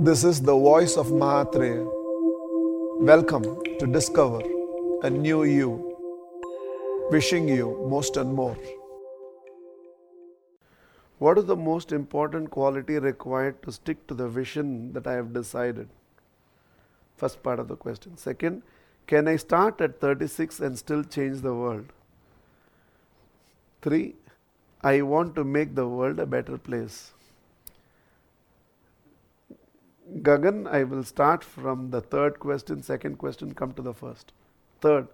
This is the voice of Mahatria. Welcome to discover a new you. Wishing you most and more. What is the most important quality required to stick to the vision that I have decided? First part of the question. Second, can I start at 36 and still change the world? Three, I want to make the world a better place. Gagan, I will start from the third question, second question, come to the first. Third,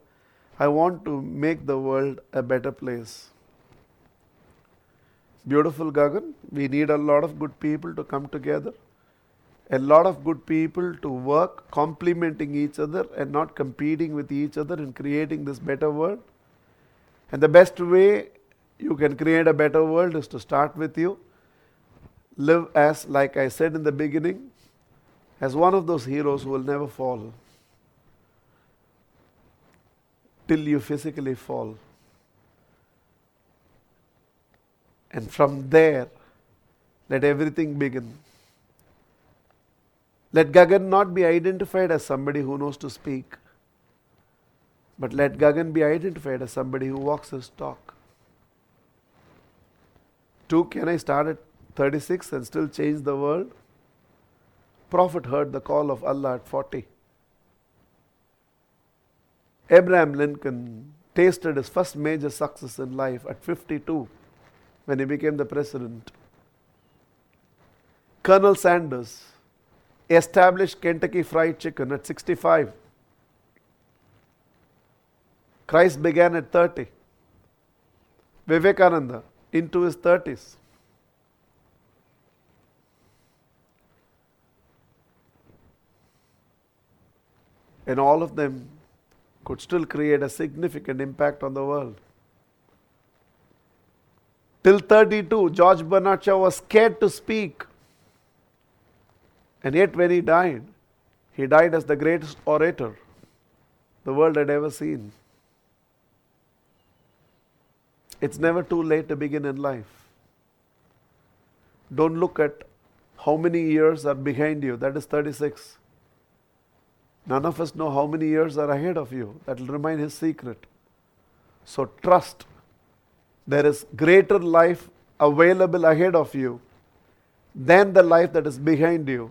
I want to make the world a better place. Beautiful Gagan, we need a lot of good people to come together, a lot of good people to work complementing each other and not competing with each other in creating this better world. And the best way you can create a better world is to start with you. Live as, like I said in the beginning, as one of those heroes who will never fall till you physically fall. And from there, let everything begin. Let Gagan not be identified as somebody who knows to speak, but let Gagan be identified as somebody who walks his talk. Two, can I start at 36 and still change the world? Prophet heard the call of Allah at 40. Abraham Lincoln tasted his first major success in life at 52 when he became the president. Colonel Sanders established Kentucky Fried Chicken at 65. Christ began at 30. Vivekananda into his 30s. And all of them could still create a significant impact on the world. Till 32, George Bernard Shaw was scared to speak. And yet, when he died, he died as the greatest orator the world had ever seen. It's never too late to begin in life. Don't look at how many years are behind you, that is 36. None of us know how many years are ahead of you. That will remain his secret. So trust there is greater life available ahead of you than the life that is behind you.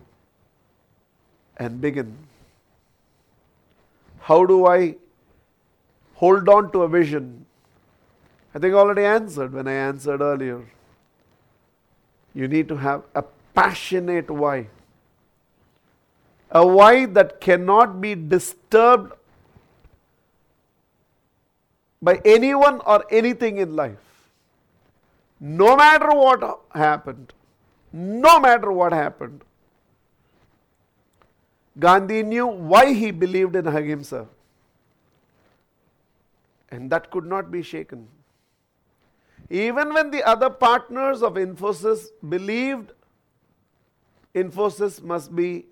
And begin. How do I hold on to a vision? I think I already answered when I answered earlier. You need to have a passionate why a why that cannot be disturbed by anyone or anything in life. No matter what happened, no matter what happened, Gandhi knew why he believed in Ahimsa. And that could not be shaken. Even when the other partners of Infosys believed Infosys must be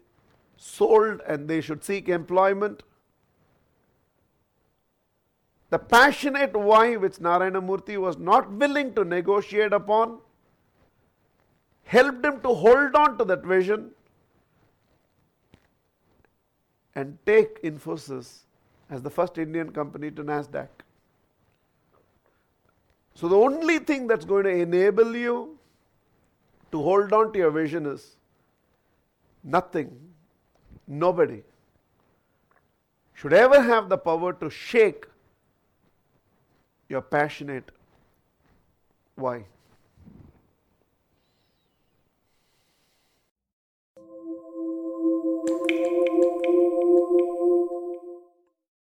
sold and they should seek employment. The passionate why which Narayana Murthy was not willing to negotiate upon helped him to hold on to that vision and take Infosys as the first Indian company to NASDAQ. So, the only thing that's going to enable you to hold on to your vision is nothing Nobody should ever have the power to shake your passionate why.